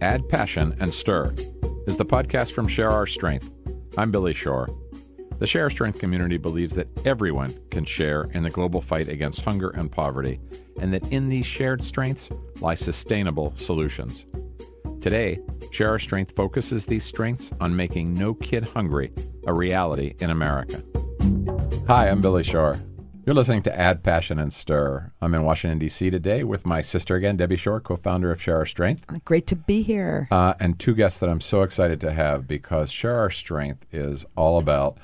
Add Passion and Stir is the podcast from Share Our Strength. I'm Billy Shore. The Share Our Strength community believes that everyone can share in the global fight against hunger and poverty, and that in these shared strengths lie sustainable solutions. Today, Share Our Strength focuses these strengths on making No Kid Hungry a reality in America. Hi, I'm Billy Shore. You're listening to Add Passion and Stir. I'm in Washington, D.C. today with my sister again, Debbie Shore, co founder of Share Our Strength. Great to be here. Uh, and two guests that I'm so excited to have because Share Our Strength is all about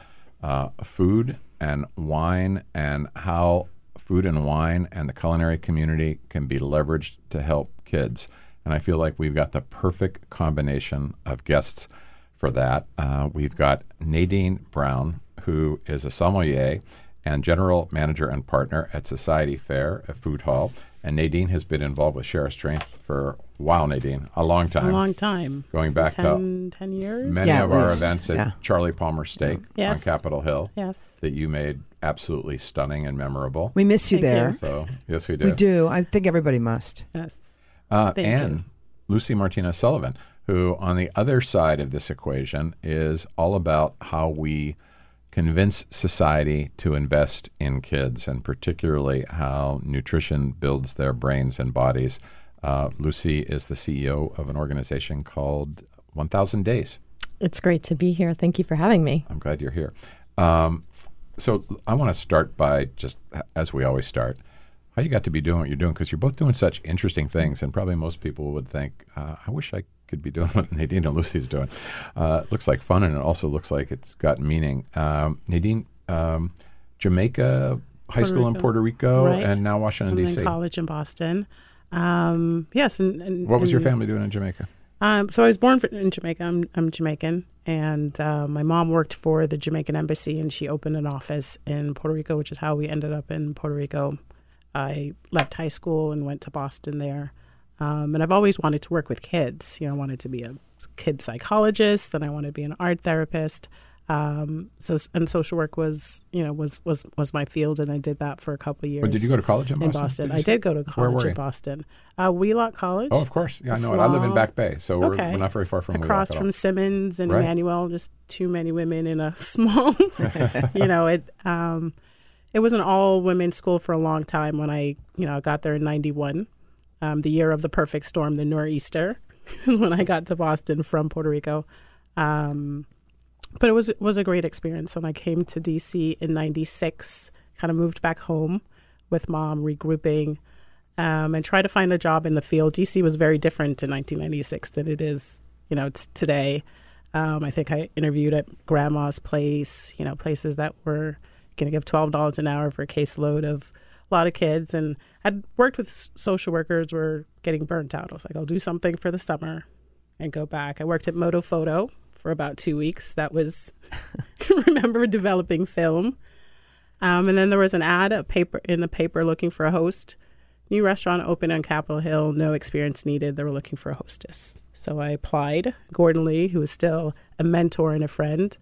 uh, food and wine and how food and wine and the culinary community can be leveraged to help kids. And I feel like we've got the perfect combination of guests for that. Uh, we've got Nadine Brown, who is a sommelier and general manager and partner at Society Fair, a food hall. And Nadine has been involved with Share Our Strength for a while, Nadine, a long time. A long time. Going back 10, to 10 years. many Yeah, of our events at Yeah. Charlie Palmer Steak Yes. on Capitol Hill Yes. that you made absolutely stunning and memorable. We miss you Thank you. there. So, yes, we do. We do. I think everybody must. Yes. Uh, Thank and you. Lucy Martinez Sullivan, who on the other side of this equation is all about how we convince society to invest in kids, and particularly how nutrition builds their brains and bodies. Uh, Lucy is the CEO of an organization called 1000 Days. It's great to be here. Thank you for having me. I'm glad you're here. Um, so I want to start by just as we always start, how you got to be doing what you're doing because you're both doing such interesting things, and probably most people would think, uh, I wish I could be doing what Nadine and Lucy's doing. Uh, it looks like fun, and it also looks like it's got meaning. Um, Nadine, um, Jamaica High Puerto School in Puerto Rico, Right. and now Washington D.C. college in Boston. Um, yes. And, and What was your family doing in Jamaica? Um, so I was born in Jamaica. I'm, I'm Jamaican, and uh, my mom worked for the Jamaican embassy, and she opened an office in Puerto Rico, which is how we ended up in Puerto Rico. I left high school and went to Boston there, um, and I've always wanted to work with kids. You know, I wanted to be a kid psychologist, then I wanted to be an art therapist. Um, so and social work was, you know, was was was my field, and I did that for a couple of years. Or did you go to college in Boston? in Boston? You I did go to college in? Boston, uh, Wheelock College. Oh, of course. Yeah, I know it. I live in Back Bay, so we're, Okay. we're not very far from Wheelock across all. from Simmons and Right. Emmanuel, just too many women in a small. you know, it um, it was an all women school for a long time. When I you know got there in '91, um, the year of the perfect storm, the nor'easter, when I got to Boston from Puerto Rico. Um, but it was it was a great experience. And I came to DC in '96, kind of moved back home with mom, regrouping, um, and try to find a job in the field. DC was very different in 1996 than it is, you know, t- today. Um, I think I interviewed at Grandma's Place, you know, places that were going to give twelve dollars an hour for a caseload of a lot of kids, and I'd worked with social workers. Were getting burnt out. I was like, I'll do something for the summer and go back. I worked at Moto Photo for about two weeks. That was remember developing film. Um, and then there was an ad a paper in the paper looking for a host. New restaurant open on Capitol Hill, no experience needed. They were looking for a hostess. So I applied. Gordon Lee, who is still a mentor and a friend,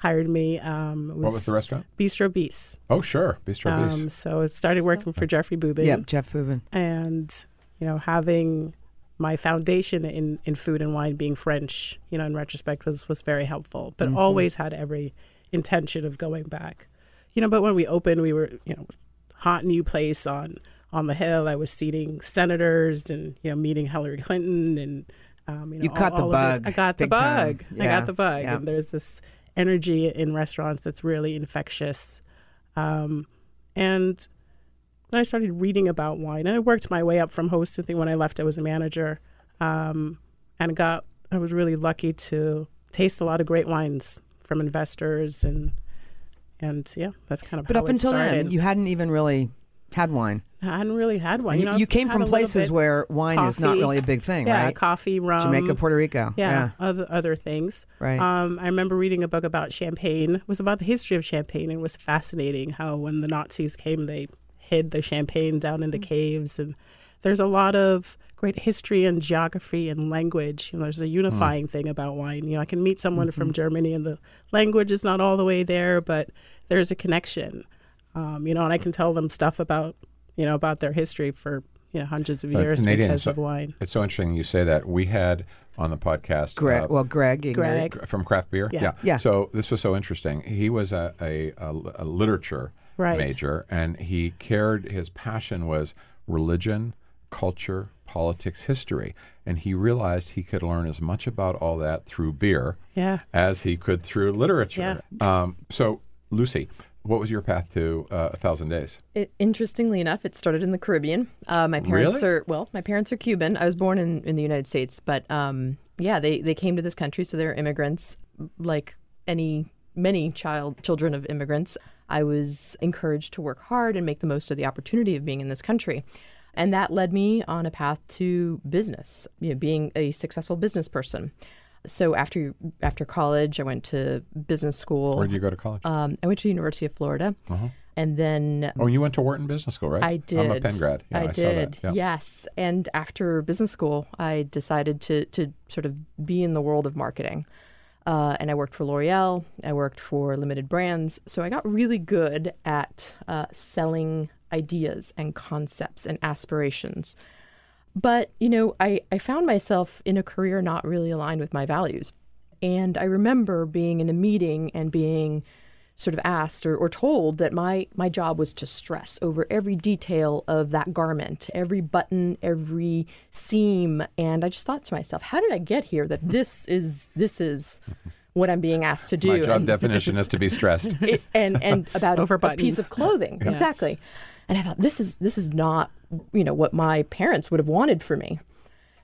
hired me. Um, it What was the restaurant? Bistro Bis. Oh, sure. Bistro Um, Bis. so it started working for Jeffrey Buben Yep, Jeff Buben. and you know having my foundation in, in food and wine being French, you know, in retrospect was was very helpful. But always had every intention of going back. You know, but when we opened, we were you know hot new place on on the hill. I was seating senators and you know meeting Hillary Clinton and um, you know You caught the all bug I got the big time. bug. I got the bug. yeah. And there's this energy in restaurants that's really infectious. Um, and I started reading about wine, and I worked my way up from host. I think when I left, I was a manager, um, and got. I was really lucky to taste a lot of great wines from investors, and and yeah, that's kind of. But up until started. then, you hadn't even really had wine. I hadn't really had one. You, know, you came from places where wine is not really a big thing, yeah, right? coffee, rum, Jamaica, Puerto Rico. yeah, other other things. Right. Um, I remember reading a book about champagne. It was about the history of champagne. And it was fascinating how when the Nazis came, they hid the champagne down in the caves, and there's a lot of great history and geography and language. You know, there's a unifying thing about wine. You know, I can meet someone from Germany, and the language is not all the way there, but there's a connection. Um, you know, and I can tell them stuff about you know about their history for yeah hundreds of years Nadine, because so- of wine. It's so interesting you say that. We had on the podcast Greg, uh, well, Greg. Ingrid. Greg. From craft beer. Yeah. Yeah. So this was so interesting. He was a, a, a, a literature Right. major, and he cared. His passion was religion, culture, politics, history, and he realized he could learn as much about all that through beer Yeah. as he could through literature. Um, so, Lucy, what was your path to uh, a thousand days? It, interestingly enough, it started in the Caribbean. Uh, my parents Really? are well. My parents are Cuban. I was born in, in the United States, but um, yeah, they they came to this country, so they're immigrants. Like any many child children of immigrants, I was encouraged to work hard and make the most of the opportunity of being in this country. And that led me on a path to business, you know, being a successful business person. So after after college, I went to business school. Where did you go to college? Um, I went to the University of Florida, and then oh, you went to Wharton Business School, right? I did. I'm a Penn grad. Yeah, I, I, saw did. that. Yeah. Yes. And after business school, I decided to to sort of be in the world of marketing. Uh, and I worked for L'Oreal. I worked for limited brands. So I got really good at uh, selling ideas and concepts and aspirations. But, you know, I, I found myself in a career not really aligned with my values. And I remember being in a meeting and being sort of asked or, or told that my, my job was to stress over every detail of that garment, every button, every seam. And I just thought to myself, how did I get here that this is this is what I'm being asked to do? My job And- definition is to be stressed. it, and and about Over a, a piece of clothing exactly and i thought this is this is not you know what my parents would have wanted for me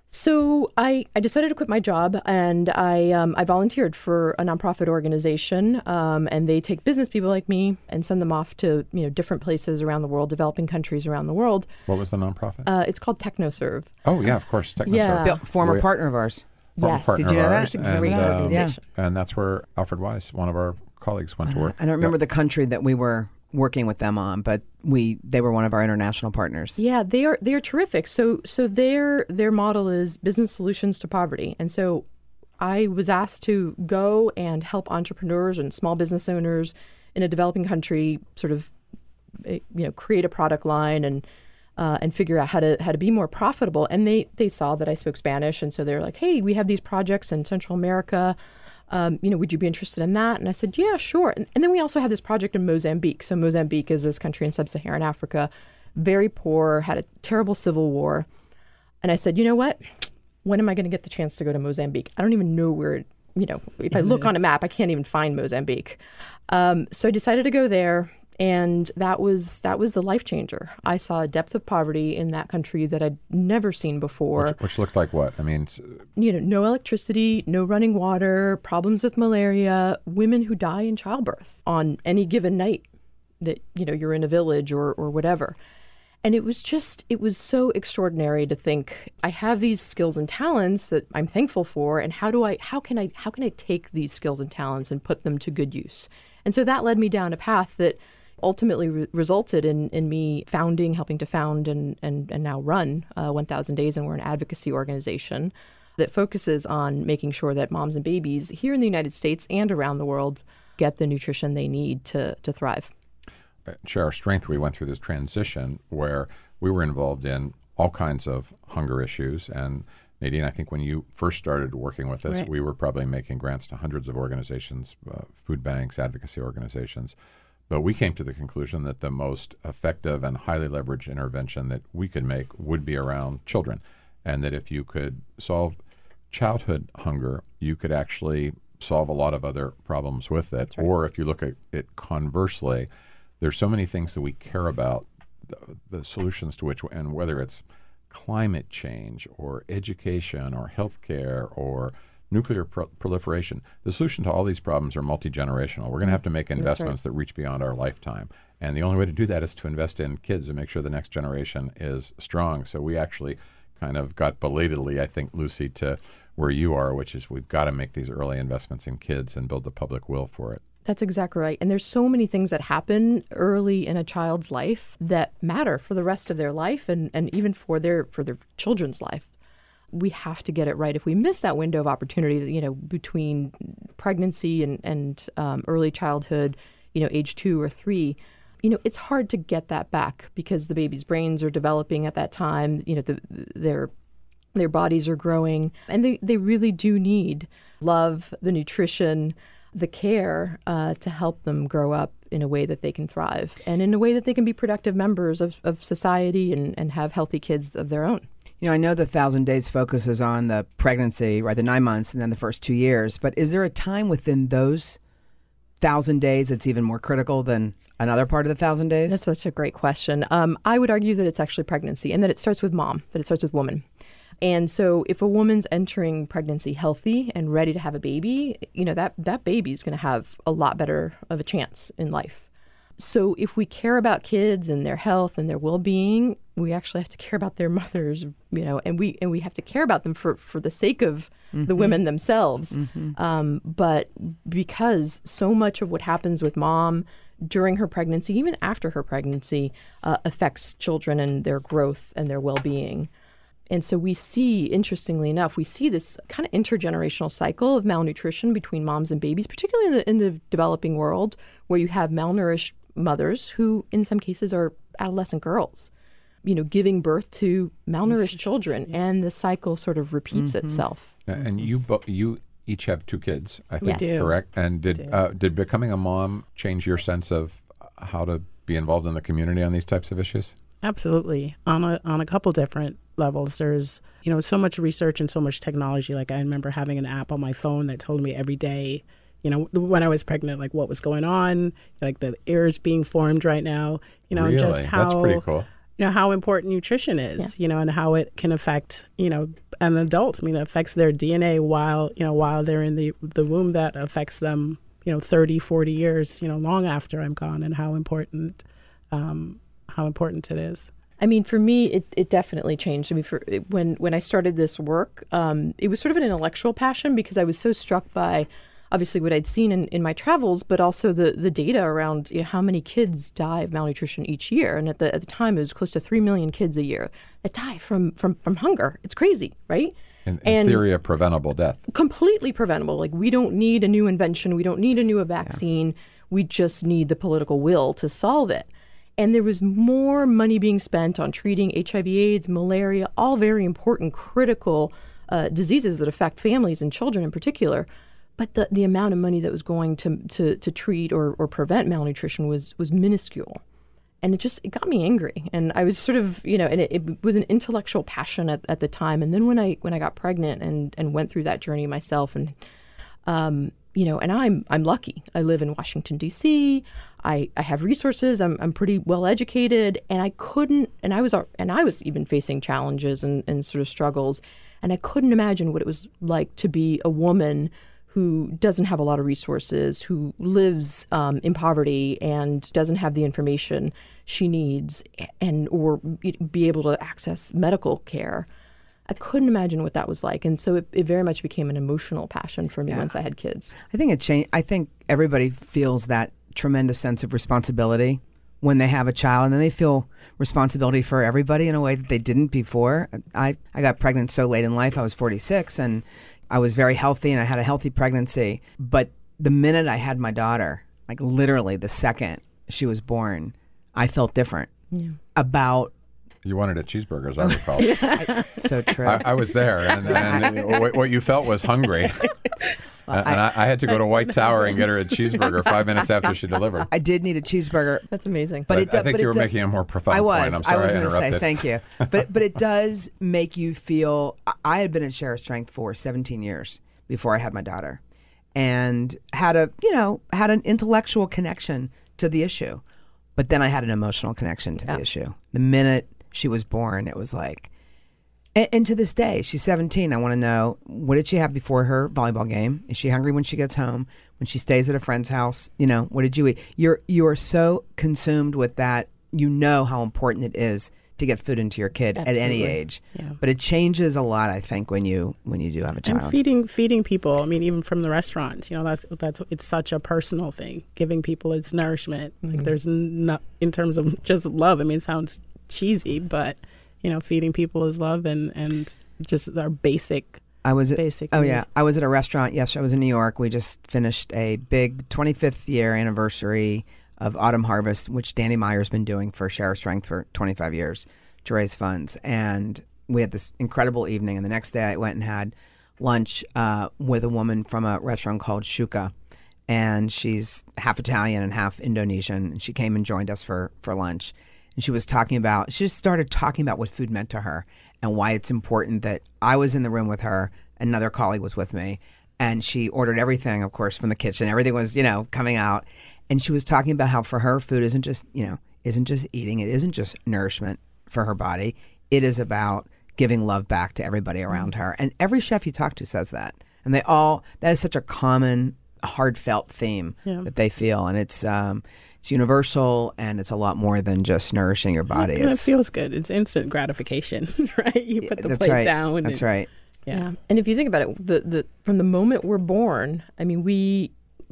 so I, I decided to quit my job and I, um, I volunteered for a nonprofit organization um, and they take business people like me and send them off to you know different places around the world developing countries around the world what was the nonprofit? uh, it's called technoserve oh, yeah, of course. Technoserve. Yeah. Bill, former We- partner of ours. former Yes. partner Did you know of that? ours, It's a great and, um, organization. and that's where Alfred Weiss, one of our colleagues, went to work. I don't remember the country that we were working with them on, but we they were one of our international partners. Yeah, they are they are terrific. So so their their model is business solutions to poverty. And so I was asked to go and help entrepreneurs and small business owners in a developing country sort of eh, you know create a product line and uh, and figure out how to how to be more profitable. And they they saw that I spoke Spanish, and so they're like, "Hey, we have these projects in Central America. Um, you know, would you be interested in that?" And I said, "Yeah, sure." And, and then we also had this project in Mozambique. So Mozambique is this country in sub-Saharan Africa, very poor, had a terrible civil war. And I said, "You know what? When am I going to get the chance to go to Mozambique? I don't even know where." You know, if I look on a map, I can't even find Mozambique. Um, so I decided to go there and that was that was the life changer. I saw a depth of poverty in that country that I'd never seen before. Which, which looked like what? I mean, You know, no electricity, no running water, problems with malaria, women who die in childbirth on any given night that you know you're in a village or or whatever. And it was just it was so extraordinary to think I have these skills and talents that I'm thankful for and how do I how can I how can I take these skills and talents and put them to good use? And so that led me down a path that ultimately re- resulted in, in me founding, helping to found, and, and, and now run uh, 1000 Days. And we're an advocacy organization that focuses on making sure that moms and babies here in the United States and around the world get the nutrition they need to, to thrive. at Share Our Strength, we went through this transition where we were involved in all kinds of hunger issues. And Nadine, I think when you first started working with us, Right. we were probably making grants to hundreds of organizations, uh, food banks, advocacy organizations. But we came to the conclusion that the most effective and highly leveraged intervention that we could make would be around children. And that if you could solve childhood hunger, you could actually solve a lot of other problems with it. Or if you look at it conversely, there's so many things that we care about, the, the solutions to which, and whether it's climate change or education or healthcare or nuclear pro- proliferation, the solution to all these problems are multi generational. We're going to have to make investments that reach beyond our lifetime. And the only way to do that is to invest in kids and make sure the next generation is strong. So we actually kind of got belatedly, I think, Lucy, to where you are, which is we've got to make these early investments in kids and build the public will for it. That's exactly right. And there's so many things that happen early in a child's life that matter for the rest of their life and, and even for their for their children's life. We have to get it right. If we miss that window of opportunity, you know, between pregnancy and, and um, early childhood, you know, age two or three, you know, it's hard to get that back because the baby's brains are developing at that time. You know, the, their their bodies are growing, and they they really do need love, the nutrition, the care uh, to help them grow up in a way that they can thrive and in a way that they can be productive members of, of society and, and have healthy kids of their own. You know, I know the thousand days focuses on the pregnancy, right, the nine months, and then the first two years. But is there a time within those thousand days that's even more critical than another part of the thousand days? That's such a great question. Um, I would argue that it's actually pregnancy and that it starts with mom, that it starts with woman. And so if a woman's entering pregnancy healthy and ready to have a baby, you know, that that baby's going to have a lot better of a chance in life. So if we care about kids and their health and their well-being, we actually have to care about their mothers, you know, and we and we have to care about them for for the sake of mm-hmm. the women themselves. Mm-hmm. Um, but because so much of what happens with mom during her pregnancy, even after her pregnancy, uh, affects children and their growth and their well-being. And so we see, interestingly enough, we see this kind of intergenerational cycle of malnutrition between moms and babies, particularly in the, in the developing world, where you have malnourished mothers who, in some cases, are adolescent girls, you know, giving birth to malnourished children, and the cycle sort of repeats mm-hmm. itself. And you, bo- you each have two kids, I think, yes. correct? And did uh, did becoming a mom change your sense of how to be involved in the community on these types of issues? Absolutely, on a on a couple different levels. There's you know so much research and so much technology. Like I remember having an app on my phone that told me every day, you know, when I was pregnant, like what was going on, like the ears being formed right now. You know, really? just how that's pretty cool. You know how important nutrition is. Yeah. You know, and how it can affect you know an adult. I mean, it affects their DNA while you know while they're in the the womb. That affects them. You know, 30, 40 years. You know, long after I'm gone, and how important. Um, how important it is. I mean, for me, it, it definitely changed. I mean, for when when I started this work, um, it was sort of an intellectual passion because I was so struck by, obviously, what I'd seen in, in my travels, but also the the data around you know, how many kids die of malnutrition each year. And at the at the time, it was close to three million kids a year that die from from from hunger. It's crazy, right? In, in and theory, a preventable death. Completely preventable. Like we don't need a new invention. We don't need a new vaccine. Yeah. We just need the political will to solve it. And there was more money being spent on treating HIV, AIDS, malaria, all very important, critical uh, diseases that affect families and children in particular. But the, the amount of money that was going to, to, to treat or, or prevent malnutrition was, was minuscule. And it just it got me angry. And I was sort of, you know, and it, it was an intellectual passion at, at the time. And then when I when I got pregnant and, and went through that journey myself and um, you know, and I'm I'm lucky. I live in Washington D.C. I, I have resources. I'm, I'm pretty well educated, and I couldn't. And I was and I was even facing challenges and, and sort of struggles, and I couldn't imagine what it was like to be a woman who doesn't have a lot of resources, who lives um, in poverty and doesn't have the information she needs, and or be able to access medical care. I couldn't imagine what that was like. And so it, it very much became an emotional passion for me yeah. once I had kids. I think it changed. I think everybody feels that tremendous sense of responsibility when they have a child and then they feel responsibility for everybody in a way that they didn't before. I, I got pregnant so late in life. I was 46 and I was very healthy and I had a healthy pregnancy. But the minute I had my daughter, like literally the second she was born, I felt different yeah. about you wanted a cheeseburger, as I recall. so true. I, I was there, and, and what, what you felt was hungry. Well, and I, I, had to go to White Tower and get her a cheeseburger five minutes after she delivered. I did need a cheeseburger. That's amazing. But, but it, I think you were making a more profound I was. point. I'm sorry I was going to say thank you. But but it does make you feel. I had been at Share Strength for 17 years before I had my daughter, and had a you know had an intellectual connection to the issue, but then I had an emotional connection to yeah. the issue. The minute she was born, it was like, and, and to this day, she's 17. I want to know what did she have before her volleyball game? Is she hungry when she gets home? When she stays at a friend's house, you know, what did you eat? You're you're so consumed with that. You know how important it is to get food into your kid Absolutely. at any age. Yeah. But it changes a lot, I think, when you when you do have a child. And feeding feeding people. I mean, even from the restaurants, you know, that's that's it's such a personal thing. Giving people its nourishment. Mm-hmm. Like there's not in terms of just love. I mean, it sounds cheesy, but you know, feeding people is love and and just our basic. I was at, basic. Oh yeah, I was at a restaurant. Yes, I was in New York. We just finished a big 25th year anniversary of Autumn Harvest, which Danny Meyer's been doing for Share Strength for 25 years to raise funds. And we had this incredible evening. And the next day, I went and had lunch uh, with a woman from a restaurant called Shuka. And she's half Italian and half Indonesian. And she came and joined us for, for lunch. And she was talking about, she just started talking about what food meant to her and why it's important that I was in the room with her. Another colleague was with me. And she ordered everything, of course, from the kitchen. Everything was, you know, coming out. And she was talking about how for her, food isn't just, you know, isn't just eating, it isn't just nourishment for her body. It is about giving love back to everybody around her. And every chef you talk to says that. And they all, that is such a common, heartfelt theme Yeah. that they feel. And it's, um, it's universal and it's a lot more than just nourishing your body. And it feels good. It's instant gratification, right? You put the plate right. down. That's and- right. Yeah. And if you think about it, the, the from the moment we're born, I mean, we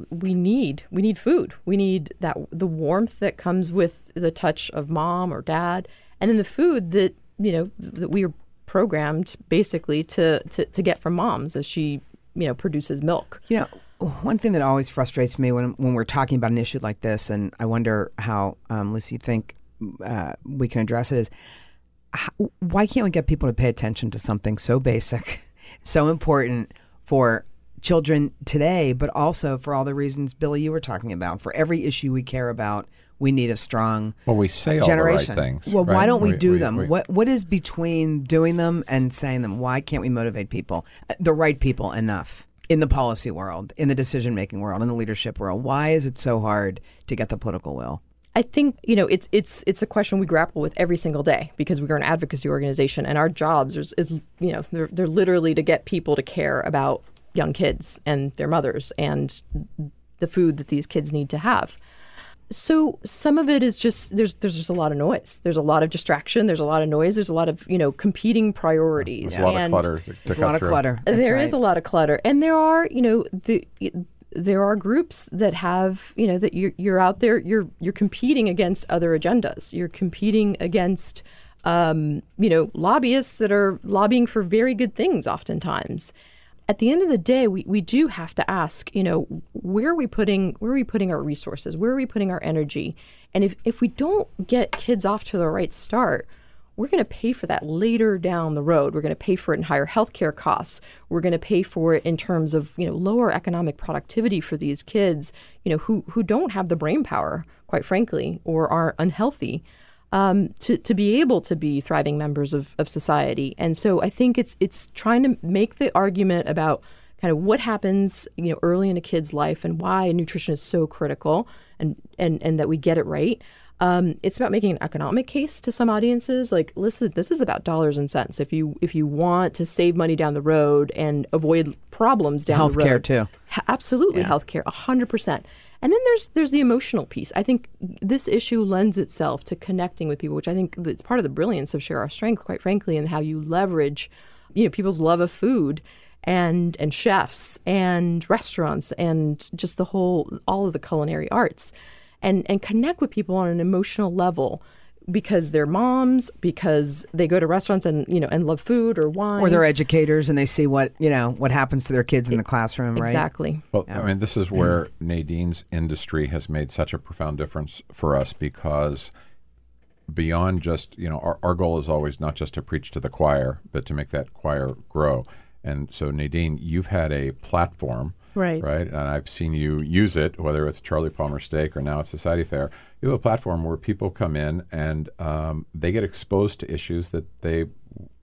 we need we need food. We need that the warmth that comes with the touch of mom or dad, and then the food that you know that we are programmed basically to to, to get from moms as she you know produces milk. You know, one thing that always frustrates me when when we're talking about an issue like this, and I wonder how, um, Lucy, you think uh, we can address it is how, why can't we get people to pay attention to something so basic, so important for children today, but also for all the reasons Billy you were talking about. For every issue we care about, we need a strong Well, we say all generation. the right things. well, why don't we, do we- them? we- what What is between doing them and saying them? Why can't we motivate people, Uh, the right people, enough in the policy world, in the decision making world, in the leadership world? Why is it so hard to get the political will? I think you know it's it's it's a question we grapple with every single day because we're an advocacy organization and our jobs is, is you know they're they're literally to get people to care about young kids and their mothers and the food that these kids need to have. So some of it is just there's there's just a lot of noise. There's a lot of distraction. There's a lot of noise. There's a lot of you know competing priorities. There's a lot and of clutter to, to There's a cut lot of clutter. That's a right. lot of clutter, and there are, you know, the there are groups that have, you know, that you're you're out there, you're you're competing against other agendas. You're competing against, um, you know, lobbyists that are lobbying for very good things, oftentimes. At the end of the day, we, we do have to ask, you know, where are we putting where are we putting our resources? Where are we putting our energy? And if, if we don't get kids off to the right start, we're going to pay for that later down the road. We're going to pay for it in higher healthcare costs. We're going to pay for it in terms of you know lower economic productivity for these kids, you know who who don't have the brain power, quite frankly, or are unhealthy um, to to be able to be thriving members of, of society. And so I think it's it's trying to make the argument about kind of what happens you know early in a kid's life and why nutrition is so critical and and and that we get it right. Um, it's about making an economic case to some audiences. Like, listen, this is about dollars and cents. If you if you want to save money down the road and avoid problems down the road, Healthcare, too. Ha- absolutely, healthcare, a hundred percent. And then there's there's the emotional piece. I think this issue lends itself to connecting with people, which I think it's part of the brilliance of Share Our Strength, quite frankly, and how you leverage, you know, people's love of food and and chefs and restaurants and just the whole all of the culinary arts and and connect with people on an emotional level because they're moms because they go to restaurants and you know and love food or wine Or they're educators and they see what you know what happens to their kids in the classroom, right? exactly Well, I mean, this is where Nadine's industry has made such a profound difference for us because beyond just, you know, our, our goal is always not just to preach to the choir, but to make that choir grow. And so, Nadine, you've had a platform, Right. Right. And I've seen you use it, whether it's Charlie Palmer Steak or now it's Society Fair. You have a platform where people come in and um, they get exposed to issues that they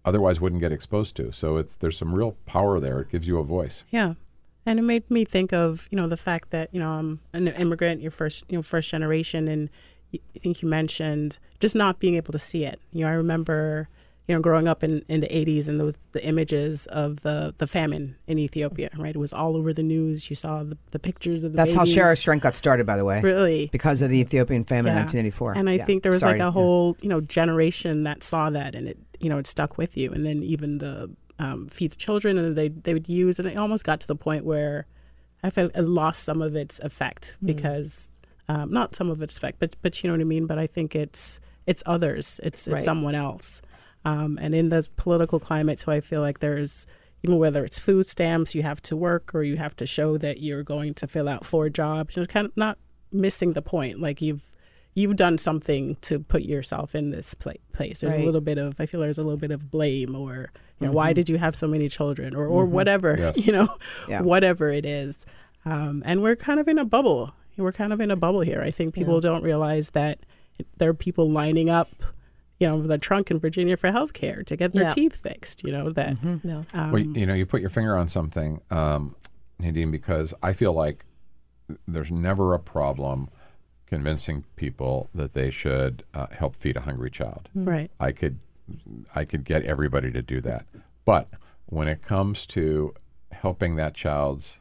otherwise wouldn't get exposed to. So it's there's some real power there. It gives you a voice. Yeah. And it made me think of, you know, the fact that, you know, I'm an immigrant, your first, you know, first generation. And I think you mentioned just not being able to see it. You know, I remember, you know, growing up in, in the 80s and those, the images of the, the famine in Ethiopia, right? It was all over the news. You saw the, the pictures of the That's how babies. Share Our Strength got started, by the way, Really? because of the Ethiopian famine in 1984. And I Yeah. think there was Sorry. like a Yeah. whole, you know, generation that saw that and it, you know, it stuck with you. And then even the um, feed the children and they, they would use, and it almost got to the point where I felt it lost some of its effect Hmm. because, um, not some of its effect, but, but you know what I mean? But I think it's, it's others, it's, it's Right. someone else. Um, and in the political climate, so I feel like there's, even whether it's food stamps, you have to work or you have to show that you're going to fill out four jobs, you know, kind of not missing the point. Like you've you've done something to put yourself in this pla- place. There's Right. a little bit of I feel there's a little bit of blame or you know why did you have so many children or or whatever Yes. you know Yeah. whatever it is. Um, and we're kind of in a bubble. We're kind of in a bubble here. I think people don't realize that there are people lining up, you know, the trunk in Virginia for health care to get their Yeah. teeth fixed. You know that. No. Um, Well, you know, you put your finger on something, um, Nadine, because I feel like there's never a problem convincing people that they should uh, help feed a hungry child. Right. I could, I could get everybody to do that, but when it comes to helping that child's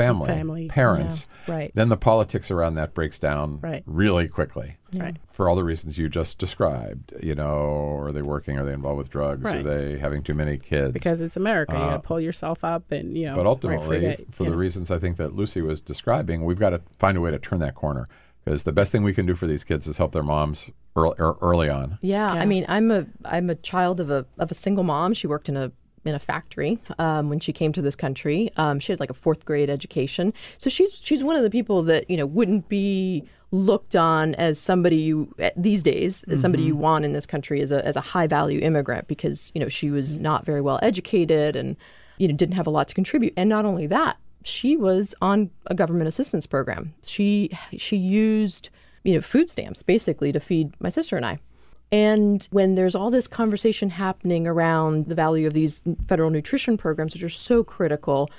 family, Family, parents, Right. then the politics around that breaks down Right. really quickly. Right. For all the reasons you just described, you know, are they working? Are they involved with drugs? Are they having too many kids? because it's America. you Uh, gotta pull yourself up and you know. But right, ultimately, forget, for you the know. reasons I think that Lucy was describing, we've got to find a way to turn that corner. Because the best thing we can do for these kids is help their moms early, early on. Yeah, I mean, I'm a I'm a child of a of a single mom. She worked in a in a factory um, when she came to this country. Um, she had like a fourth grade education, so she's she's one of the people that you know wouldn't be looked on as somebody you eh, these days as somebody you want in this country as a as a high value immigrant because you know she was not very well educated and you know didn't have a lot to contribute. And not only that, she was on a government assistance program. She she used you know food stamps basically to feed my sister and I. And when there's all this conversation happening around the value of these federal nutrition programs, which are so critical,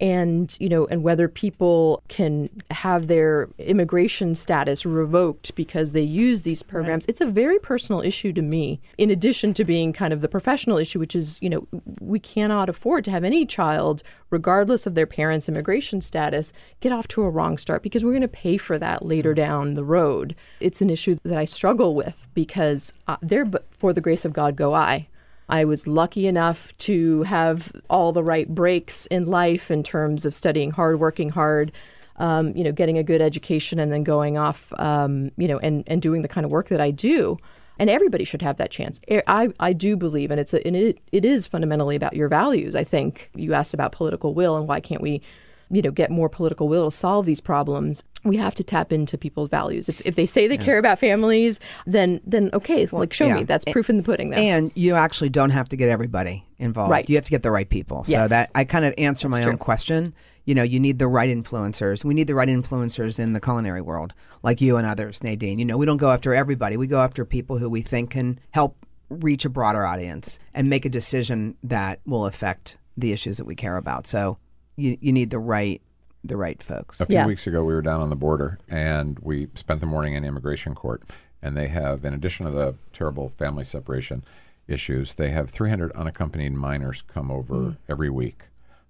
and you know, and whether people can have their immigration status revoked because they use these programs, it's a very personal issue to me. In addition to being kind of the professional issue, which is you know, we cannot afford to have any child, regardless of their parents' immigration status, get off to a wrong start because we're going to pay for that later down the road. It's an issue that I struggle with because uh, there, but for the grace of God, go I. I was lucky enough to have all the right breaks in life in terms of studying hard, working hard, um, you know, getting a good education, and then going off, um, you know, and and doing the kind of work that I do. And everybody should have that chance. I, I, do believe, and it's a, and it it is fundamentally about your values. I think you asked about political will and why can't we, you know, get more political will to solve these problems. We have to tap into people's values. If, if they say they care about families, then then okay, like show yeah. me. That's proof in the pudding. There. And you actually don't have to get everybody involved. Right. You have to get the right people. So that I kind of answer my That's own question. You know, you need the right influencers. We need the right influencers in the culinary world, like you and others, Nadine. You know, we don't go after everybody. We go after people who we think can help reach a broader audience and make a decision that will affect the issues that we care about. So you you need the right the right folks. A few Yeah. weeks ago, we were down on the border and we spent the morning in immigration court. And they have, in addition to the terrible family separation issues, they have 300 unaccompanied minors come over every week.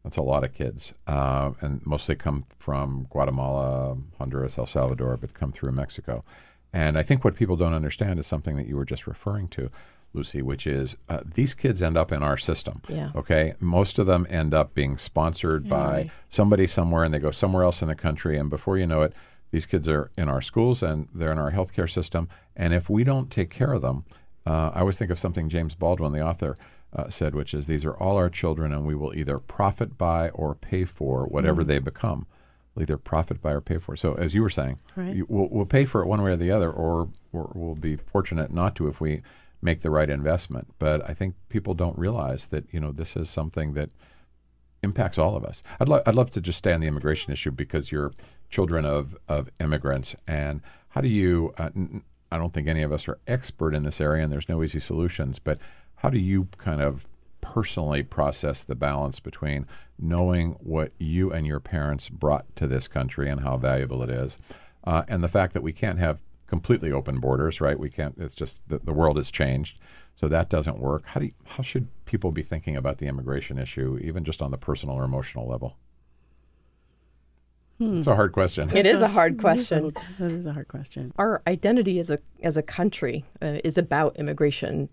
That's a lot of kids, uh, and mostly come from Guatemala, Honduras, El Salvador, but come through Mexico. And I think what people don't understand is something that you were just referring to, Lucy, which is uh, these kids end up in our system. Yeah. Okay. Most of them end up being sponsored by right. somebody somewhere and they go somewhere else in the country. And before you know it, these kids are in our schools and they're in our healthcare system. And if we don't take care of them, uh, I always think of something James Baldwin, the author, uh, said, which is these are all our children and we will either profit by or pay for whatever they become. We'll either profit by or pay for. So, as you were saying, Right. you, we'll, we'll pay for it one way or the other, or, or we'll be fortunate not to if we make the right investment. But I think people don't realize that you know this is something that impacts all of us. I'd, lo- I'd love to just stay on the immigration issue because you're children of, of immigrants. And how do you, uh, n- I don't think any of us are expert in this area and there's no easy solutions, but how do you kind of personally process the balance between knowing what you and your parents brought to this country and how valuable it is, uh, and the fact that we can't have completely open borders, right? We can't. It's just the, the world has changed, so that doesn't work. How do you, how should people be thinking about the immigration issue, even just on the personal or emotional level? It's a hard question. It is a hard That is a- question. That is a hard question. Our identity as a as a country uh, is about immigration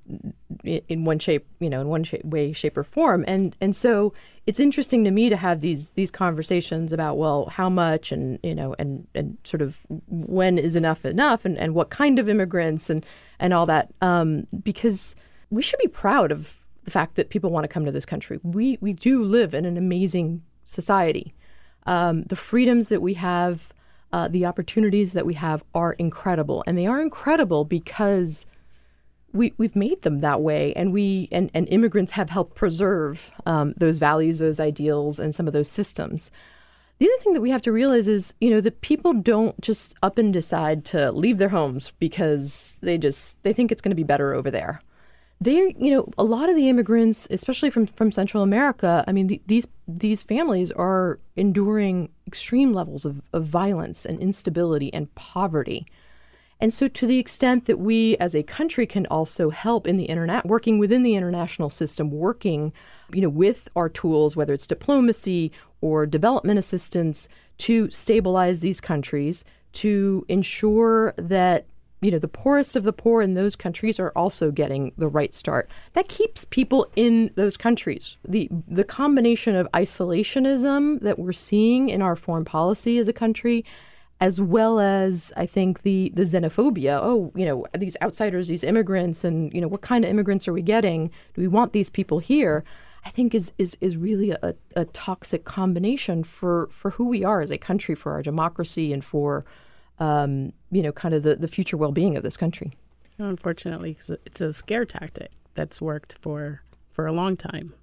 in, in one shape, you know, in one shape, way, shape, or form, and and so it's interesting to me to have these these conversations about well, how much, and you know, and and sort of when is enough enough, and, and what kind of immigrants, and and all that, um, because we should be proud of the fact that people want to come to this country. We we do live in an amazing society. Um, the freedoms that we have uh, the opportunities that we have are incredible, and they are incredible because we we've made them that way, and we and, and immigrants have helped preserve um, those values, those ideals, and some of those systems. The other thing that we have to realize is, you know, that people don't just up and decide to leave their homes because they just they think it's going to be better over there. They, you know, a lot of the immigrants, especially from from Central America, I mean, the, these these families are enduring extreme levels of, of violence and instability and poverty. And so, to the extent that we as a country can also help in the internet, working within the international system, working, you know, with our tools, whether it's diplomacy or development assistance, to stabilize these countries, to ensure that you know the poorest of the poor in those countries are also getting the right start. That keeps people in those countries. the The combination of isolationism that we're seeing in our foreign policy as a country as well as I think the the xenophobia. Oh, you know, these outsiders, these immigrants, and you know, what kind of immigrants are we getting? Do we want these people here? I think is is is really a, a toxic combination for for who we are as a country, for our democracy, and for um, you know, kind of the, the future well being of this country. Unfortunately, it's a scare tactic that's worked for for a long time,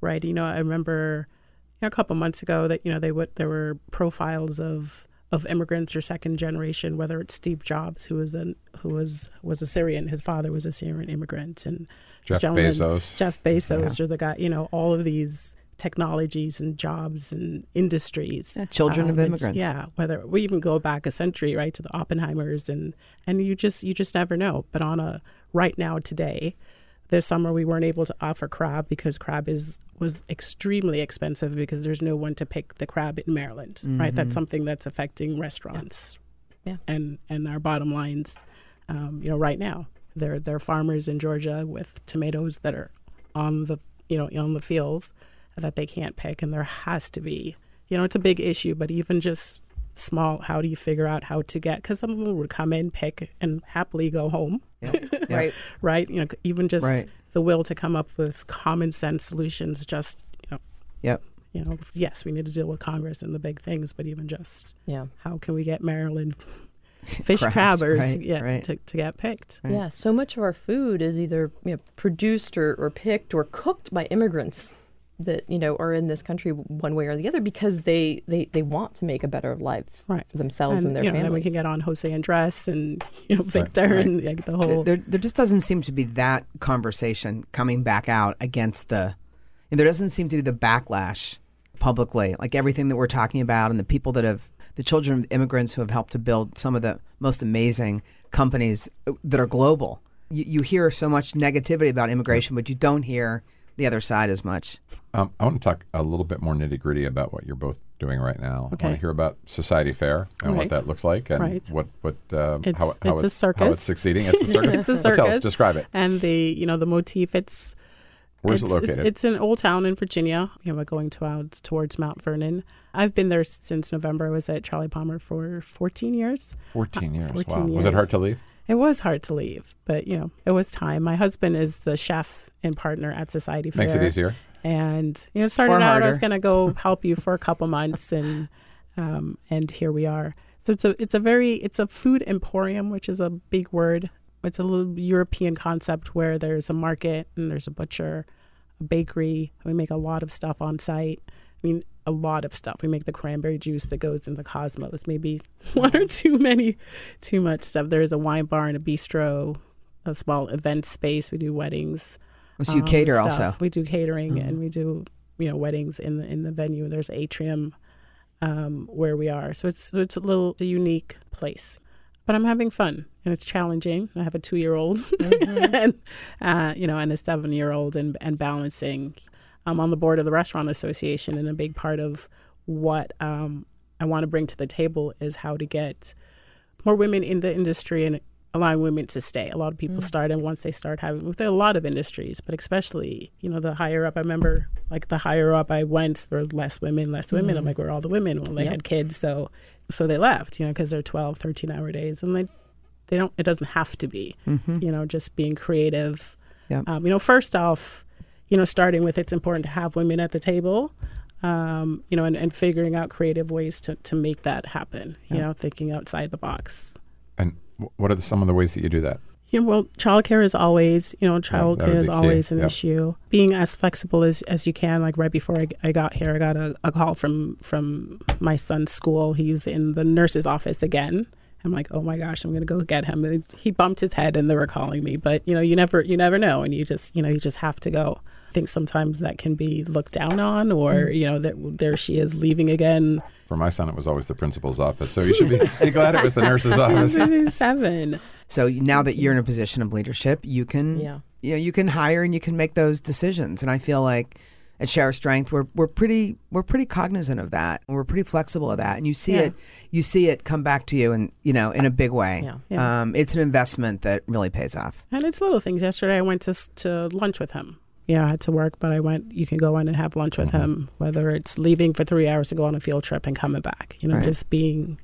right? You know, I remember you know, a couple months ago that you know they would there were profiles of of immigrants or second generation, whether it's Steve Jobs, who was an who was was a Syrian, his father was a Syrian immigrant, and Jeff Bezos, Jeff Bezos, yeah. or the guy, you know, all of these technologies and jobs and industries. Yeah, children um, of immigrants. yeah, whether we even go back a century, right, to the Oppenheimers, and and you just you just never know. But on a right now today, this summer we weren't able to offer crab because crab is was extremely expensive because there's no one to pick the crab in Maryland, mm-hmm. right? That's mm-hmm. something that's affecting restaurants, yeah, yeah. and and our bottom lines, um, you know, right now. There there are farmers in Georgia with tomatoes that are on the you know on the fields that they can't pick, and there has to be, you know, it's a big issue, but even just small how do you figure out how to get because some of them would come in pick and happily go home yeah. Yeah. right right you know even just right. the will to come up with common sense solutions just you know yep you know yes we need to deal with congress and the big things but even just yeah how can we get maryland fish crabbers right, yeah, right. To, to get picked right. yeah so much of our food is either you know, produced or, or picked or cooked by immigrants that you know are in this country one way or the other because they they, they want to make a better life right. for themselves and, and their you know, families. Then we can get on Jose Andres and you know Victor right, right. and like, the whole. There, there just doesn't seem to be that conversation coming back out against the. there doesn't seem to be the backlash publicly, like everything that we're talking about, and the people that have the children of immigrants who have helped to build some of the most amazing companies that are global. You, you hear so much negativity about immigration, but you don't hear the other side as much. Um, I want to talk a little bit more nitty gritty about what you're both doing right now. Okay. I want to hear about Society Fair and right. what that looks like and right. what what uh, it's, how, how it's, it's, a circus. how it's succeeding. It's a circus. it's a circus. tell us, describe it. And the you know the motif. It's Where's it's, it located? It's, it's in Old Town in Virginia. You know, going towards towards Mount Vernon. I've been there since November. I was at Charlie Palmer for 14 years. 14 years. 14 wow. years. Was it hard to leave? It was hard to leave, but you know, it was time. My husband is the chef and partner at Society Fair. Makes it easier. And you know, started out, I was going to go help you for a couple months, and um, and here we are. So it's a it's a very it's a food emporium, which is a big word. It's a little European concept where there's a market and there's a butcher, a bakery. We make a lot of stuff on site. I mean, a lot of stuff. We make the cranberry juice that goes in the Cosmos. Maybe one or too many, too much stuff. There's a wine bar and a bistro, a small event space. We do weddings. So you um, cater stuff. also. We do catering mm-hmm. and we do you know weddings in the in the venue. There's atrium um, where we are, so it's it's a little a unique place. But I'm having fun and it's challenging. I have a two year old mm-hmm. and uh, you know and a seven year old and and balancing. I'm on the board of the restaurant association and a big part of what um, I want to bring to the table is how to get more women in the industry and allowing women to stay. A lot of people mm. start, and once they start having, there are a lot of industries, but especially, you know, the higher up. I remember, like the higher up I went, there were less women, less women. Mm. I'm like, where are all the women? Well, they yep. had kids, so so they left, you know, because they're 12, 13 hour days, and they they don't. It doesn't have to be, mm-hmm. you know, just being creative. Yep. Um, you know, first off, you know, starting with it's important to have women at the table. um, you know, and, and figuring out creative ways to, to make that happen, you know, thinking outside the box. And what are the, some of the ways that you do that? Yeah, well, childcare is always, you know, childcare would is always an Yep. issue. Being as flexible as, as you can. Like right before I, I got here, I got a, a call from from my son's school. He's in the nurse's office again. I'm like, oh my gosh, I'm gonna go get him. And he bumped his head, and they were calling me. But you know, you never you never know, and you just you know you just have to go. I think sometimes that can be looked down on, or Mm. you know that there she is leaving again. For my son, it was always the principal's office. So you should be, be glad it was the nurse's office. He's seven. So now that you're in a position of leadership, you can Yeah. you know you can hire and you can make those decisions. And I feel like at Share Strength, we're we're pretty we're pretty cognizant of that. and We're pretty flexible of that, and you see Yeah. it you see it come back to you, and you know in a big way. Yeah. Yeah. Um, it's an investment that really pays off. And it's little things. Yesterday, I went to to lunch with him. Yeah, I had to work, but I went. You can go in and have lunch with him, whether it's leaving for three hours to go on a field trip and coming back. You know, Right. just being,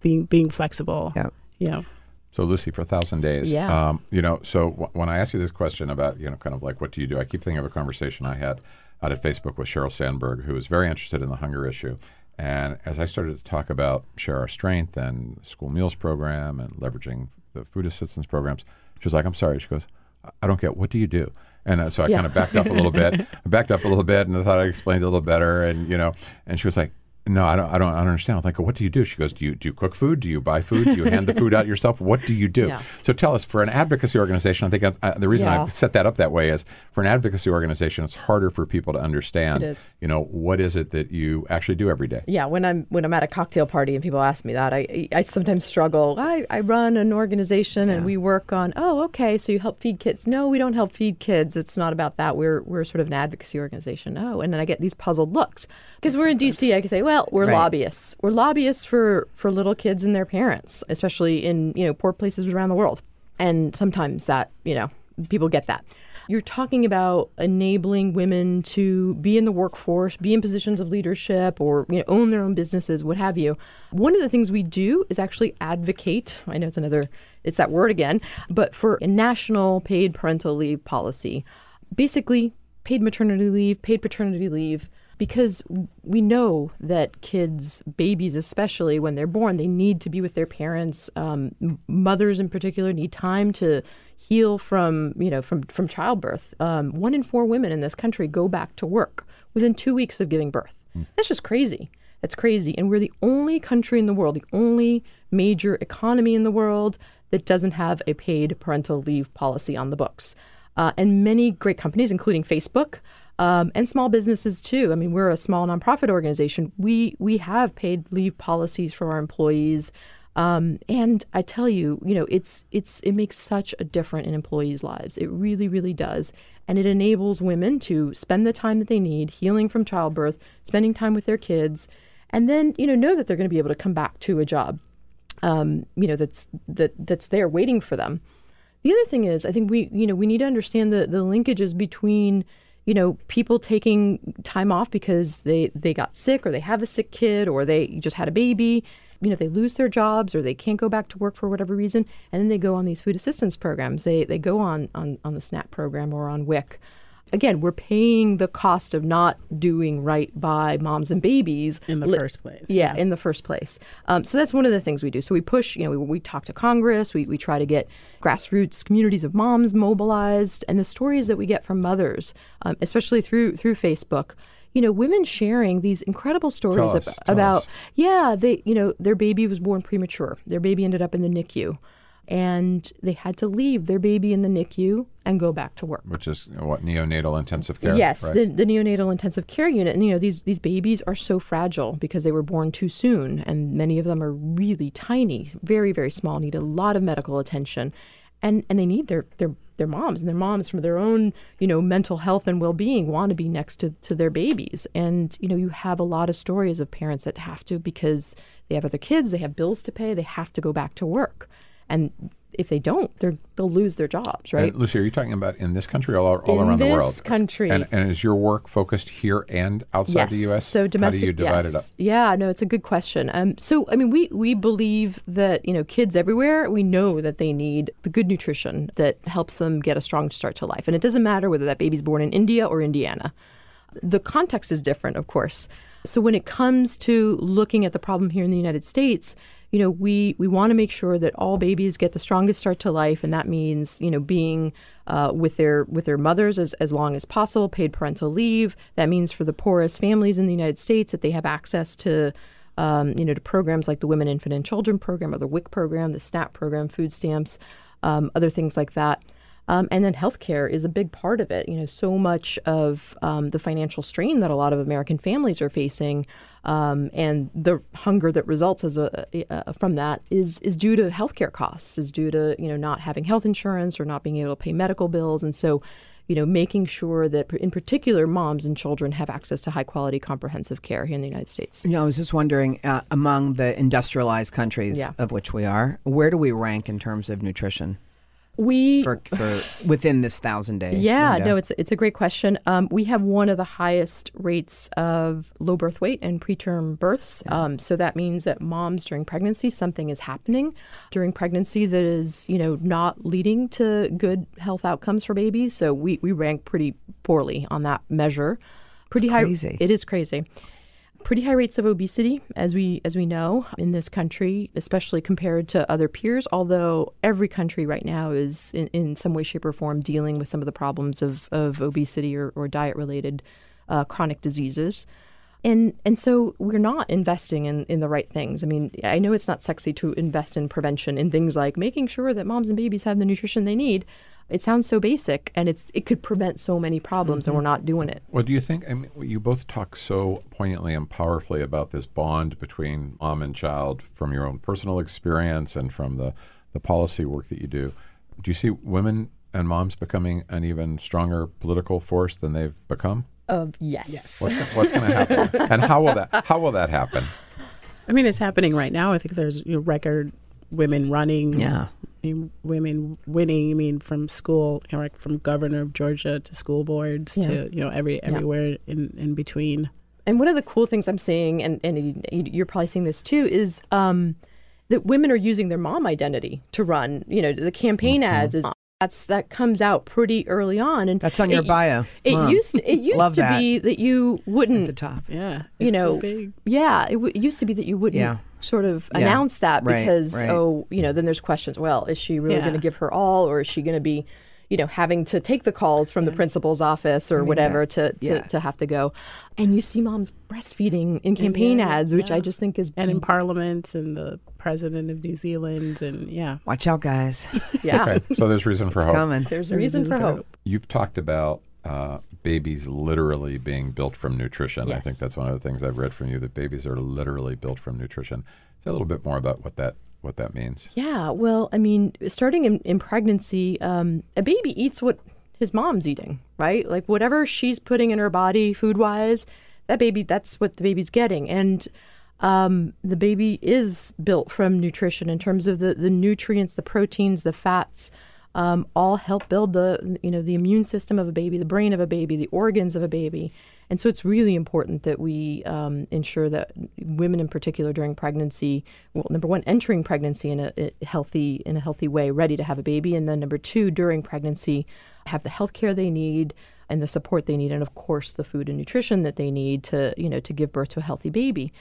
being, being flexible. Yeah. You know, So Lucy, for a thousand days, Yeah. um, you know. So w- when I ask you this question about, you know, kind of like what do you do, I keep thinking of a conversation I had out at Facebook with Sheryl Sandberg, who was very interested in the hunger issue. And as I started to talk about Share Our Strength and school meals program and leveraging the food assistance programs, she was like, "I'm sorry." She goes, "I- "I don't get. What do you do?" And uh, so I Yeah. kind of backed up a little bit. I backed up a little bit, and I thought I explained it a little better. And you know, and she was like, "No, I don't. I don't, I don't understand." I'm like, "What do you do?" She goes, "Do you do you cook food? Do you buy food? Do you hand the food out yourself? What do you do?" Yeah. So tell us, for an advocacy organization, I think uh, the reason I set that up that way is for an advocacy organization, it's harder for people to understand. You know, what is it that you actually do every day? Yeah, when I'm when I'm at a cocktail party and people ask me that, I I sometimes struggle. I, I run an organization and we work on. Oh, okay, so you help feed kids? No, we don't help feed kids. It's not about that. We're we're sort of an advocacy organization. Oh, and then I get these puzzled looks because we're in DC. I can say, well, we're Right. lobbyists. We're lobbyists for for little kids and their parents, especially in you know poor places around the world. And sometimes that you know people get that. You're talking about enabling women to be in the workforce, be in positions of leadership, or you know, own their own businesses, what have you. One of the things we do is actually advocate. I know it's another, it's that word again, but for a national paid parental leave policy, basically paid maternity leave, paid paternity leave, because we know that kids, babies especially, when they're born, they need to be with their parents. Um, mothers in particular need time to heal from, you know, from from childbirth. Um, one in four women in this country go back to work within two weeks of giving birth. That's just crazy. That's crazy. And we're the only country in the world, the only major economy in the world that doesn't have a paid parental leave policy on the books. Uh, and many great companies, including Facebook, um, and small businesses too. I mean, we're a small nonprofit organization. We we have paid leave policies for our employees, um, and I tell you, you know, it's it's it makes such a difference in employees' lives. It really, really does, and it enables women to spend the time that they need, healing from childbirth, spending time with their kids, and then you know know that they're going to be able to come back to a job, um, you know, that's that that's there waiting for them. The other thing is, I think we, you know, we need to understand the the linkages between, you know, people taking time off because they they got sick or they have a sick kid or they just had a baby. You know, they lose their jobs or they can't go back to work for whatever reason, and then they go on these food assistance programs. They they go on on on the SNAP program or on WIC. Again, we're paying the cost of not doing right by moms and babies in the li- first place. yeah, in the first place. Um, so that's one of the things we do. So we push, you know, we, we talk to Congress, we, we try to get grassroots communities of moms mobilized, and the stories that we get from mothers, um, especially through through Facebook. You know, women sharing these incredible stories us, ab- about, us. yeah, they, you know, their baby was born premature. Their baby ended up in the NICU, and they had to leave their baby in the NICU and go back to work. Which is uh, what neonatal intensive care. Yes, right? the, the neonatal intensive care unit. And you know, these these babies are so fragile because they were born too soon, and many of them are really tiny, very very small, need a lot of medical attention, and and they need their their their moms and their moms from their own you know mental health and well being want to be next to to their babies, and you know you have a lot of stories of parents that have to because they have other kids, they have bills to pay, they have to go back to work, and if they don't, they're they'll lose their jobs, right? And Lucy, are you talking about in this country or all, all In around the world? this country. And, and is your work focused here and outside the U.S.? So domestic. How do you divide yes. it up? Yeah, no, it's a good question. Um, so I mean, we we believe that you know kids everywhere. We know that they need the good nutrition that helps them get a strong start to life, and it doesn't matter whether that baby's born in India or Indiana. The context is different, of course. So when it comes to looking at the problem here in the United States, you know, we, we want to make sure that all babies get the strongest start to life, and that means, you know, being uh, with their with their mothers as, as long as possible, paid parental leave. That means for the poorest families in the United States that they have access to um, you know, to programs like the Women, Infant, and Children program or the WIC program, the SNAP program, food stamps, um, other things like that. Um, and then healthcare is a big part of it. You know, so much of um, the financial strain that a lot of American families are facing, um, and the hunger that results as a, uh, from that is is due to healthcare costs, is due to you know not having health insurance or not being able to pay medical bills, and so you know, making sure that, in particular, moms and children have access to high quality comprehensive care here in the United States. You know, I was just wondering, uh, among the industrialized countries Yeah. of which we are, where do we rank in terms of nutrition We for, for within this thousand day? Yeah, window? no, it's it's a great question. Um, we have one of the highest rates of low birth weight and preterm births. Um, so that means that moms during pregnancy, something is happening during pregnancy that is, you know, not leading to good health outcomes for babies. So we, we rank pretty poorly on that measure. Pretty high. crazy. It is crazy. Pretty high rates of obesity, as we as we know in this country, especially compared to other peers. Although every country right now is in, in some way, shape, or form dealing with some of the problems of, of obesity or, or diet related uh, chronic diseases. And and so we're not investing in, in the right things. I mean, I know it's not sexy to invest in prevention in things like making sure that moms and babies have the nutrition they need. It sounds so basic, and it's it could prevent so many problems, and we're mm-hmm. not doing it. Well, do you think? I mean, you both talk so poignantly and powerfully about this bond between mom and child from your own personal experience and from the, the policy work that you do. Do you see women and moms becoming an even stronger political force than they've become? Of yes. What's, what's going to happen? and how will that how will that happen? I mean, it's happening right now. I think there's you know, record women running. Yeah. I mean, women winning. I mean, from school, you know, like from governor of Georgia to school boards Yeah. to you know every everywhere in in between. And one of the cool things I'm seeing, and, and you- you're probably seeing this too, is um, that women are using their mom identity to run. You know, the campaign ads is that's that comes out pretty early on, and That's on your it- bio. It Mom. used to, it used to that. be that you wouldn't At the top. Yeah, you it's so know, big. yeah, it, w- it used to be that you wouldn't Yeah. Sort of Yeah. announce that Right, because right. oh, you know, then there's questions. Well, is she really Yeah. going to give her all, or is she going to be, you know, having to take the calls from the principal's office or whatever to, to, yeah. to have to go? And you see moms breastfeeding in campaign yeah, ads, which I just think is And in Parliament and the president of New Zealand and yeah, Watch out, guys. yeah. Okay, so there's reason for It's hope. coming. There's a reason for hope. You've talked about uh, babies literally being built from nutrition. I think that's one of the things I've read from you that babies are literally built from nutrition. Say a little bit more about what that what that means. Yeah, well, I mean, starting in, in pregnancy, um, a baby eats what his mom's eating, right? Like whatever she's putting in her body food wise, that baby, that's what the baby's getting. And um, the baby is built from nutrition in terms of the, the nutrients, the proteins, the fats. Um, all help build the you know the immune system of a baby, the brain of a baby, the organs of a baby, and so it's really important that we um, ensure that women, in particular, during pregnancy, well, number one, entering pregnancy in a, a healthy in a healthy way, ready to have a baby, and then number two, during pregnancy, have the health care they need and the support they need, and of course, the food and nutrition that they need to you know to give birth to a healthy baby.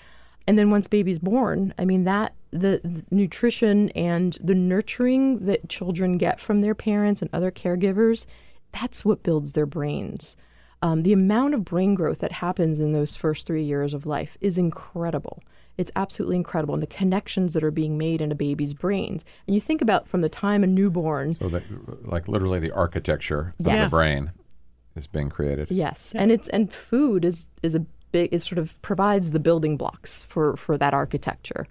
And then once baby's born, I mean that the, the nutrition and the nurturing that children get from their parents and other caregivers, that's what builds their brains. Um, the amount of brain growth that happens in those first three years of life is incredible. It's absolutely incredible, and the connections that are being made in a baby's brains. And you think about from the time a newborn So that, like literally the architecture of Yes. the brain is being created. Yes, and it's and food is is a big is sort of provides the building blocks for for that architecture,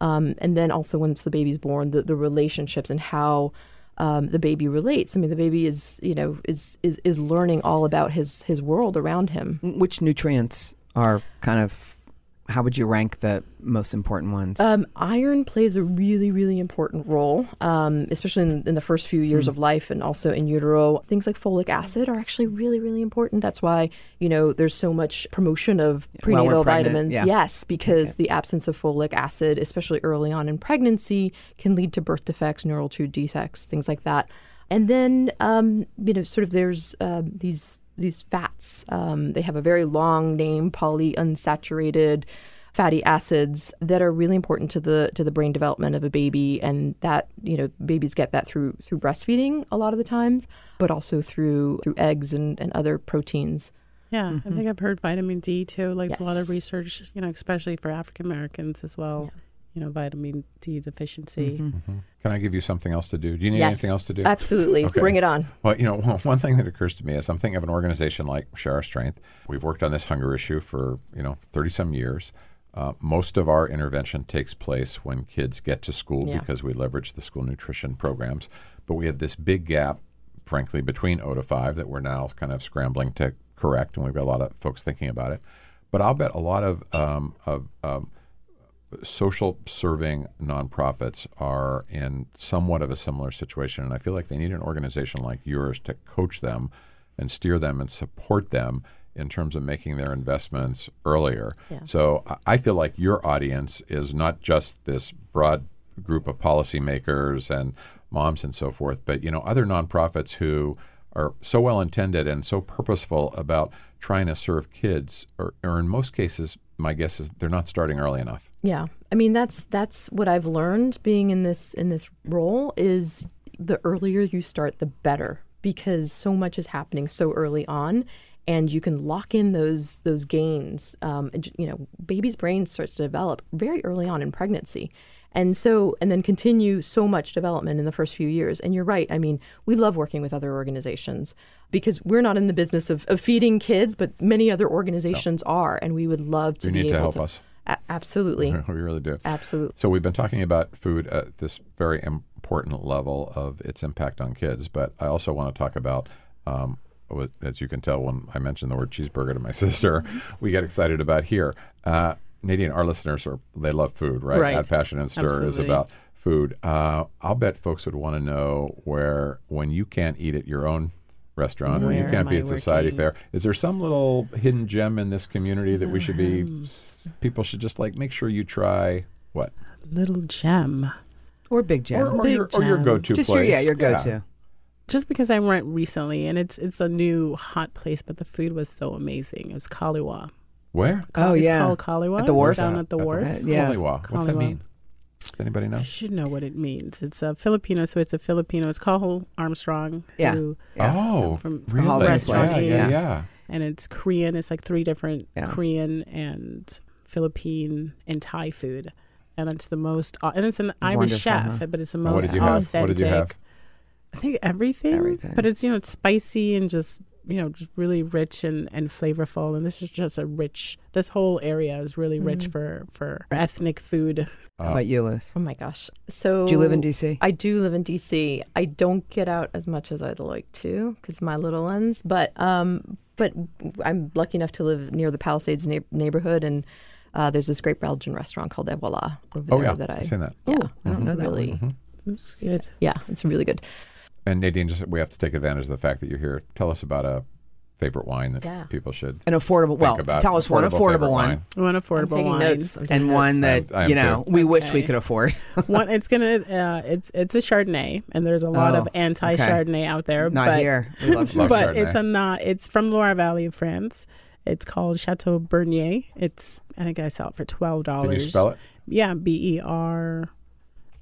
um, and then also once the baby's born, the the relationships and how. Um, the baby relates. I mean, the baby is, you know, is is is learning all about his his world around him. Which nutrients are kind of, how would you rank the most important ones? Um, iron plays a really, really important role, um, especially in, in the first few years of life and also in utero. Things like folic acid are actually really, really important. That's why, you know, there's so much promotion of prenatal vitamins. yeah. Yes, because the absence of folic acid, especially early on in pregnancy, can lead to birth defects, neural tube defects, things like that. And then, um, you know, sort of there's uh, these these fats. Um, they have a very long name, polyunsaturated fatty acids that are really important to the to the brain development of a baby and that you know babies get that through through breastfeeding a lot of the times but also through through eggs and, and other proteins Yeah, I think I've heard vitamin D too. Like there's a lot of research, you know, especially for African Americans as well. You know, vitamin D deficiency. Can I give you something else to do? Do you need yes anything else to do? absolutely Okay. bring it on Well, you know, one thing that occurs to me is I'm thinking of an organization like Share Our Strength. We've worked on this hunger issue for, you know, 30 some years. Uh, most of our intervention takes place when kids get to school Yeah. because we leverage the school nutrition programs. But we have this big gap, frankly, between O to 5 that we're now kind of scrambling to correct, and we've got a lot of folks thinking about it. But I'll bet a lot of, um, of um, social serving nonprofits are in somewhat of a similar situation. And I feel like they need an organization like yours to coach them and steer them and support them in terms of making their investments earlier. Yeah. So I- feel like your audience is not just this broad group of policymakers and moms and so forth, but you know other nonprofits who are so well intended and so purposeful about trying to serve kids, or, or in most cases, my guess is they're not starting early enough. Yeah, I mean that's that's what I've learned being in this in this role is the earlier you start, the better because so much is happening so early on, and you can lock in those those gains. Um, you know, baby's brain starts to develop very early on in pregnancy. And so, and then continue so much development in the first few years. And you're right. I mean, we love working with other organizations because we're not in the business of, of feeding kids, but many other organizations are. And we would love to You be need to able help to us. A- absolutely. we really do. Absolutely. So we've been talking about food at this very important level of its impact on kids, but I also want to talk about, um, as you can tell when I mention the word cheeseburger to my sister, we get excited about here. Uh, Nadine, our listeners are they love food, right? Right. Passion and Stir is about food. Uh, I'll bet folks would want to know where when you can't eat at your own restaurant or you can't be I at society working? fair is there some little hidden gem in this community that we should be Um. people should just like make sure you try what Little gem. or Big gem or, or Big your, or your go-to Just your place. yeah, your go-to. Just because I went recently and it's it's a new hot place, but the food was so amazing. It was Kaliwa. Where? Oh it's yeah, called Kaliwa. At the It's wharf? down at the wharf. Uh, yeah. Kaliwa. What's that Kaliwa. mean? Does anybody know? I should know what it means. It's a Filipino, so it's a Filipino. It's called Armstrong. Yeah. who- Yeah. Oh, From- it's really? called yeah, Armstrong, yeah, yeah, yeah. and it's Korean. It's like three different Yeah. Korean and Philippine and Thai food, and it's the most. And it's an Irish Wonderful, chef, huh? but it's the And most what did you have? authentic. What did you have? I think everything, Everything. but it's you know it's spicy and just you know just really rich and, and flavorful. And this is just a rich. This whole area is really rich mm-hmm. for for ethnic food. How about you, Liz? Oh my gosh. So Do you live in DC? I do live in DC. I don't get out as much as I'd like to because my little ones, but um, but I'm lucky enough to live near the Palisades neigh- neighborhood, and uh, there's this great Belgian restaurant called Et Voila over Oh there yeah, that I I've seen that. yeah I don't know that one. really It's good. yeah it's really good. And Nadine, just we have to take advantage of the fact that you're here. Tell us about a favorite wine that Yeah. people should An affordable. Well, think about. tell us one affordable one, One affordable taking wine. notes. I'm and one that I am- I am you know too. we wish we could afford. one it's gonna uh, it's it's a chardonnay and there's a lot Oh, of anti chardonnay out there Not but here. We love Love but Chardonnay. it's a not it's from loire valley of france it's called chateau bernier it's i think i sell it for twelve Can dollars you spell it? yeah b-e-r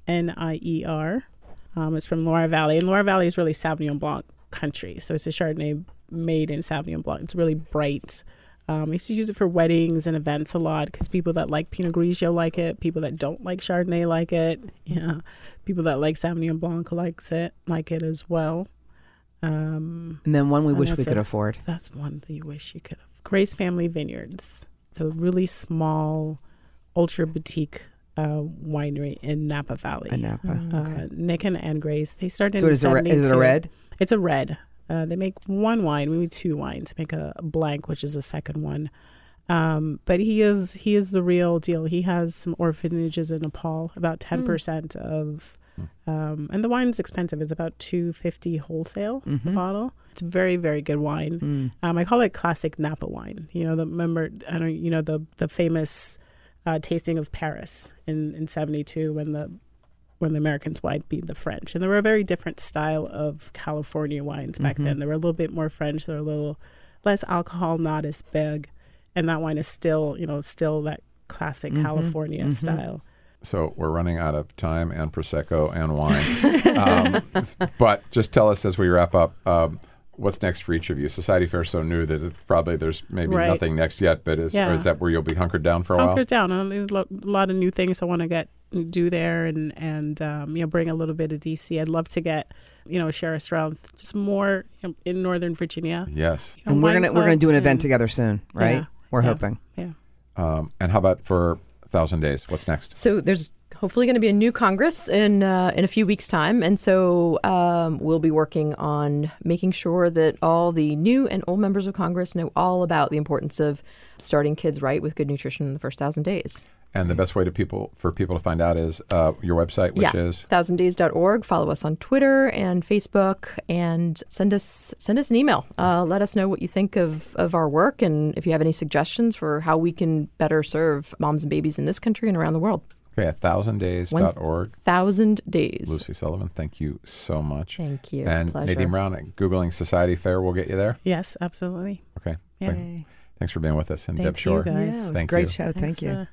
n-i-e-r um, it's from loire valley and loire valley is really sauvignon blanc country so it's a chardonnay made in sauvignon blanc it's really bright um, we used to use it for weddings and events a lot because people that like Pinot Grigio like it. People that don't like Chardonnay like it. Yeah, people that like Sauvignon Blanc likes it, like it as well. Um, And then one we wish we could it. afford. that's one that you wish you could have. Grace Family Vineyards. It's a really small, ultra boutique uh, winery in Napa Valley. In Napa. Uh, Dick and Ann Grace. They started. So in is it, a, re- is it a red? It's a red. Uh, they make one wine, maybe two wines. Make a blank, which is a second one. Um, but he is he is the real deal. He has some orphanages in Nepal. About ten percent of, um, and the wine's expensive. It's about two fifty wholesale Mm-hmm. a bottle. It's very very good wine. Mm. Um, I call it classic Napa wine. You know the remember I don't you know the the famous uh, tasting of Paris in in seventy two when the when the Americans wine beat the French. And there were a very different style of California wines back then. They were a little bit more French. They were a little less alcohol, not as big, and that wine is still you know still that classic California style. So we're running out of time and prosecco and wine. um, but just tell us as we wrap up. Um, What's next for each of you? Society Fair is so new that it probably there's maybe Right. nothing next yet. But is, or Yeah. is that where you'll be hunkered down for a while? Hunkered down. I mean, a lot of new things I want to get do there, and and um, you know bring a little bit of DC. I'd love to get you know Share Our Strength just more in Northern Virginia. Yes. You know, And we're gonna we're gonna do an clubs event and- together soon, right? Yeah. We're Yeah. hoping. Yeah. Um, and how about for a thousand days? What's next? So there's hopefully going to be a new Congress in uh, in a few weeks' time, and so um, we'll be working on making sure that all the new and old members of Congress know all about the importance of starting kids right with good nutrition in the first thousand days. And the best way to people for people to find out is uh, your website, which yeah, is thousanddays.org. Follow us on Twitter and Facebook, and send us send us an email. Uh, let us know what you think of of our work, and if you have any suggestions for how we can better serve moms and babies in this country and around the world. okay, a thousanddays.org. Thousand days. Lucy Sullivan, thank you so much. Thank you. It's a and pleasure. Nadine Brown, at Googling Society Fair will get you there. Yes, absolutely. Okay. Yeah. Thanks for being with us. And Thank Deb you, guys. Yeah, it was a great you. show. Thanks Thank you.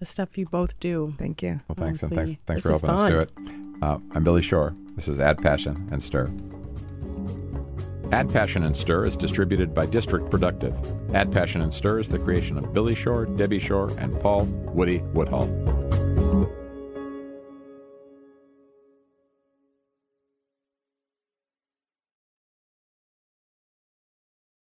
For the stuff you both do. Thank you. Well, thanks, and thanks, thanks this for helping is us do it. Uh, I'm Billy Shore. This is Add Passion and Stir. Add Passion and Stir is distributed by District Productive. Add Passion and Stir is the creation of Billy Shore, Debbie Shore, and Paul Woody Woodhull.